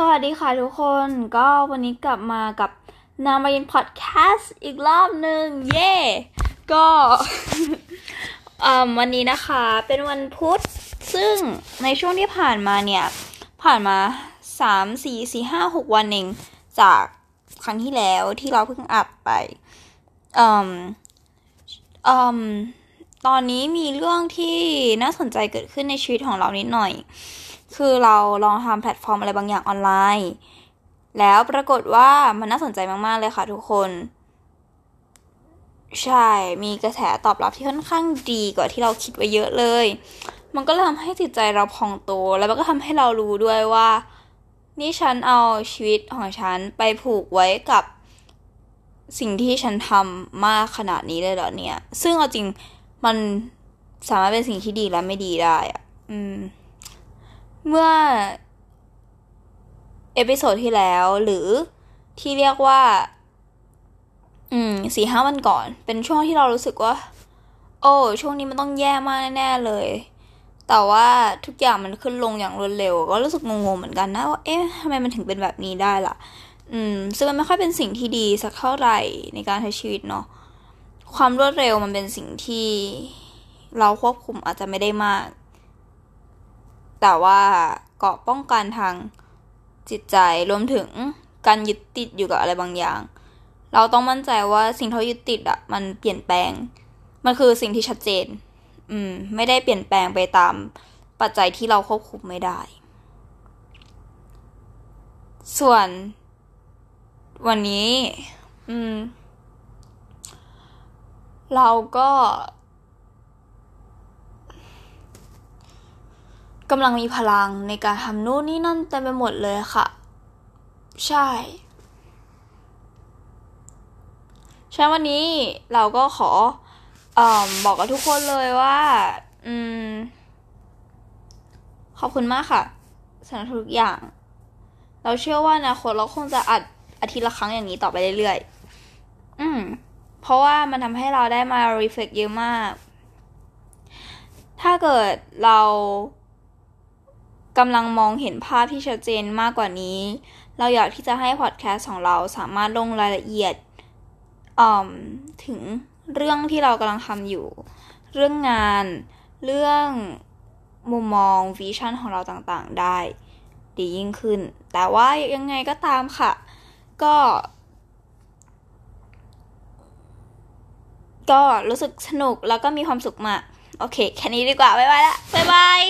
สวัสดีค่ะทุกคนก็วันนี้กลับมากับนามายินพอดแคสต์อีกรอบหนึ่งเย่ก็วันนี้นะคะเป็นวันพุธ ซึ่งในช่วงที่ผ่านมาเนี่ย ผ่านมาสามสี่สี่ห้าหกวันเองจากครั้งที่แล้วที่เราเพิ่งอัดไปอ่มอ่ม ตอนนี้มีเรื่องที่น่าสนใจเกิดขึ้นในชีวิตของเรานิดหน่อย คือเราลองทำแพลตฟอร์มอะไรบางอย่างออนไลน์ แล้วปรากฏว่ามันน่าสนใจมากๆเลยค่ะทุกคน ใช่ มีกระแสตอบรับที่ค่อนข้างดีกว่าที่เราคิดไว้เยอะเลย มันก็เลยทำให้จิตใจเราพองโต แล้วมันก็ทำให้เรารู้ด้วยว่า นี่ฉันเอาชีวิตของฉันไปผูกไว้กับสิ่งที่ฉันทำมากขนาดนี้เลยเหรอเนี่ย ซึ่งเอาจริง มันสามารถเป็นสิ่งที่ดีและไม่ดีได้อะอืม เมื่อ episode ที่แล้ว หรือที่เรียกว่า อืมสี่ห้าวันก่อน เป็นช่วงที่เรารู้สึกว่า โอ้ ช่วงนี้มันต้องแย่มากแน่เลย แต่ว่าทุกอย่างมันขึ้นลงอย่างรวดเร็ว ก็รู้สึกงงๆเหมือนกันนะว่า เอ๊ะทำไมมันถึงเป็นแบบนี้ได้ล่ะ อืม ซึ่งมันไม่ค่อยเป็นสิ่งที่ดีสักเท่าไหร่ในการใช้ชีวิตเนาะ ความรวดเร็วมันเป็นสิ่งที่เราควบคุมอาจจะไม่ได้มาก แต่ว่าเกาะป้องกันทางจิตใจรวมถึงการยึดติดอยู่กับอะไรบางอย่าง เราต้องมั่นใจว่าสิ่งที่เรายึดติดอะมันเปลี่ยนแปลง มันคือสิ่งที่ชัดเจน อืม ไม่ได้เปลี่ยนแปลงไปตามปัจจัยที่เราควบคุมไม่ได้ ส่วนวันนี้ อืม เราก็กำลังมีพลังในการทำนู่นนี่นั่นเต็มไปหมดเลยค่ะ ใช่ใช่วันนี้เราก็ขออบอกกับทุกคนเลยว่าอืมขอบคุณมากค่ะสำหรับทุกอย่าง เราเชื่อว่าอนาคตเราคงจะอัดอาทิตย์ละครั้งอย่างนี้ต่อไปเรื่อยๆ อืม เพราะว่ามันทำให้เราได้มา reflect เยอะมาก ถ้าเกิดเรากำลังมองเห็นภาพที่ชัดเจนมากกว่านี้ เราอยากที่จะให้พอดแคสต์ของเราสามารถลงรายละเอียดถึงเรื่องที่เรากำลังทำอยู่ เรื่องงาน เรื่องมุมมองวิชั่นของเราต่างๆ ได้ ดียิ่งขึ้น แต่ว่ายังไงก็ตามค่ะ ก็ ก็รู้สึกสนุกแล้วก็มีความสุขมาก โอเค แค่นี้ดีกว่า บ๊ายบายละบ๊ายบาย